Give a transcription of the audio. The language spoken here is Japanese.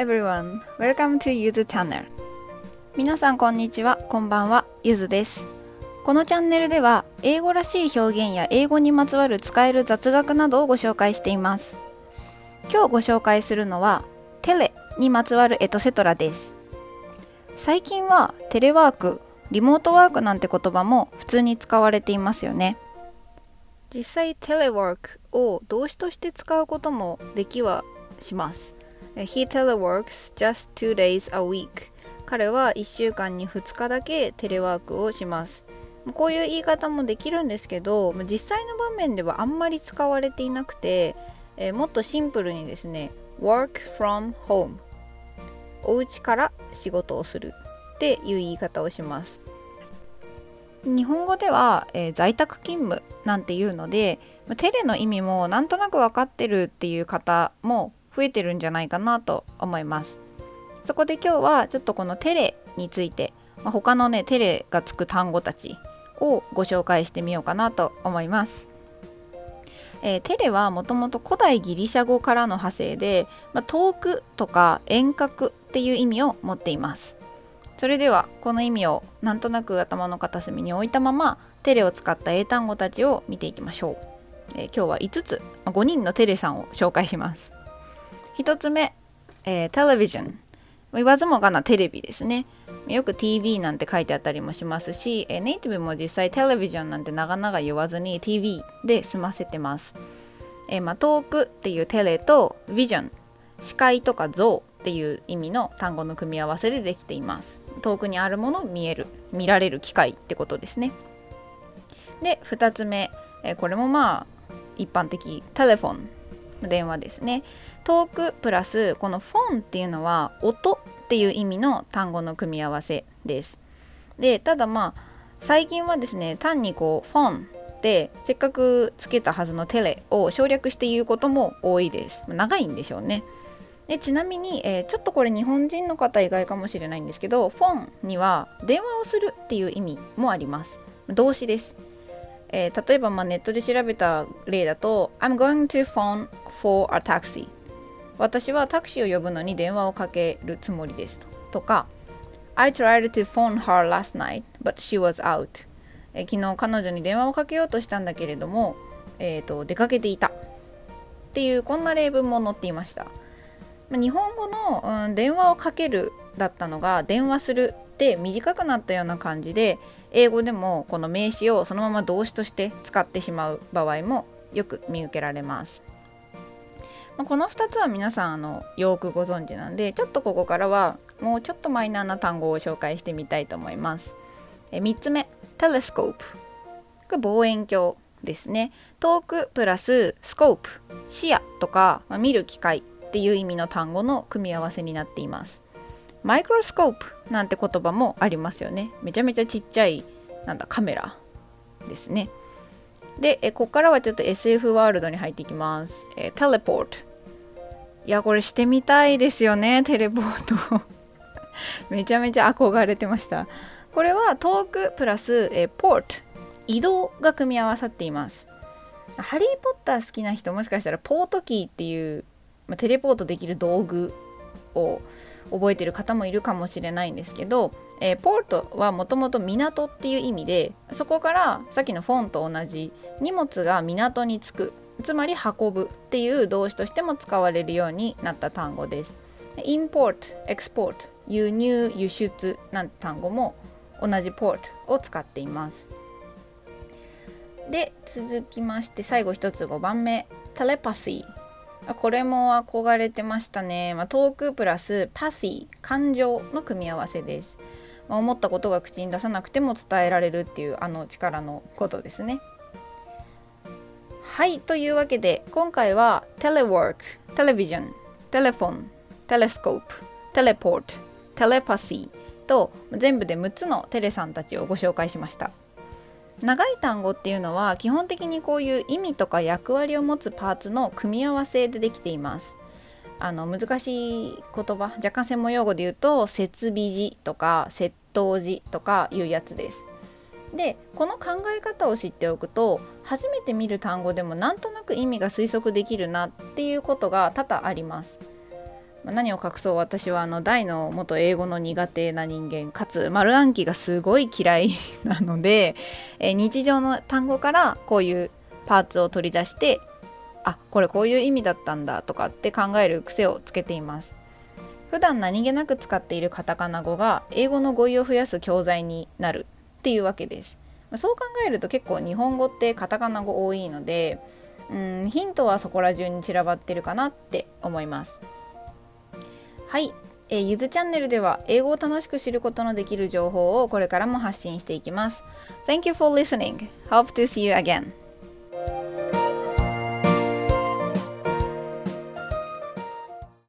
everyone, welcome to Yuzu Channel. 皆さんこんにちは、こんばんは、ゆずです。このチャンネルでは英語らしい表現や英語にまつわる使える雑学などをご紹介しています。今日ご紹介するのはテレにまつわるエトセトラです。最近はテレワーク、リモートワークなんて言葉も普通に使われていますよね。実際テレワークを動詞として使うこともできはします。He teleworks just two days a week. 彼は1週間に2日だけテレワークをします。こういう言い方もできるんですけど実際の場面ではあんまり使われていなくて、え、もっとシンプルにですね work from home お家から仕事をする。っていう言い方をします。日本語では、えー、在宅勤務なんていうのでテレの意味もなんとなく分かってるっていう方も増えてるんじゃないかなと思いますそこで今日はちょっとこのテレについて、まあ、他のねテレがつく単語たちをご紹介してみようかなと思います。えー、テレはもともと古代ギリシャ語からの派生で、まあ、遠くとか遠隔っていう意味を持っています。それではこの意味をなんとなく頭の片隅に置いたままテレを使った英単語たちを見ていきましょう。えー、今日は5つ、5人のテレさんを紹介します。1つ目、えー、テレビジョン。言わずもがなテレビですね。よく TV なんて書いてあったりもしますし、えネイティブも実際テレビジョンなんて長々言わずに TV で済ませてます。えまあ、遠くっていうテレとビジョン視界とか像っていう意味の単語の組み合わせでできています。遠くにあるもの見える。見られる機械ってことですね。で2つ目、えこれもまあ一般的。テレフォン電話ですね。遠くプラスこのフォンっていうのは音っていう意味の単語の組み合わせです。でただまあ最近はですね単にこうフォンってせっかくつけたはずのテレを省略して言うことも多いです。長いんでしょうね。でちなみに、えー、ちょっとこれ日本人の方意外かもしれないんですけどフォンには電話をするっていう意味もあります。動詞です。えー、例えばまあネットで調べた例だと I'm going to phone for a taxi 私はタクシーを呼ぶのに電話をかけるつもりです。とか I tried to phone her last night but she was out え昨日彼女に電話をかけようとしたんだけれども、えーと、出かけていた。っていうこんな例文も載っていました。日本語の、うん、電話をかけるだったのが電話するって短くなったような感じで英語でもこの名詞をそのまま動詞として使ってしまう場合もよく見受けられます。まこの2つは皆さんあのよくご存知なんでちょっとここからはもうちょっとマイナーな単語を紹介してみたいと思います。え3つ目テレスコープこれ望遠鏡ですね遠くプラススコープ視野とか、まあ、見る機会っていう意味の単語の組み合わせになっていますマイクロスコープなんて言葉もありますよね。めちゃめちゃちっちゃいなんだカメラですね。でえここからはちょっと SF ワールドに入っていきます。えテレポート。いやこれしてみたいですよねテレポート。めちゃめちゃ憧れてました。これは遠くプラスえポート。移動が組み合わさっています。ハリー・ポッター好きな人もしかしたらポートキーっていう、まあ、テレポートできる道具を覚えてる方もいるかもしれないんですけど、えー、ポートはもともと港っていう意味でそこからさっきのフォンと同じ荷物が港に着くつまり運ぶっていう動詞としても使われるようになった単語です。インポート、エクスポート、輸入、輸出なんて単語も同じポートを使っています。で続きまして最後一つ5番目テレパシーこれも憧れてましたね、まあ、トークプラスパシー感情の組み合わせです、まあ、思ったことが口に出さなくても伝えられるっていうあの力のことですね。はいというわけで今回はテレワークテレビジョンテレフォンテレスコープテレポートテレパシーと全部で6つのテレさんたちをご紹介しました。長い単語っていうのは基本的にこういう意味とか役割を持つパーツの組み合わせでできています。あの難しい言葉若干専門用語で言うと設備時とか窃盗時とかいうやつです。でこの考え方を知っておくと初めて見る単語でもなんとなく意味が推測できるなっていうことが多々あります。何を隠そう私はあの大の元英語の苦手な人間かつ丸暗記がすごい嫌いなので、え、日常の単語からこういうパーツを取り出してあこれこういう意味だったんだとかって考える癖をつけています。普段何気なく使っているカタカナ語が英語の語彙を増やす教材になるっていうわけです。そう考えると結構日本語ってカタカナ語多いのでうんヒントはそこら中に散らばってるかなって思います。はい、えー、ゆずチャンネルでは英語を楽しく知ることのできる情報をこれからも発信していきます Thank you for listening. Hope to see you again.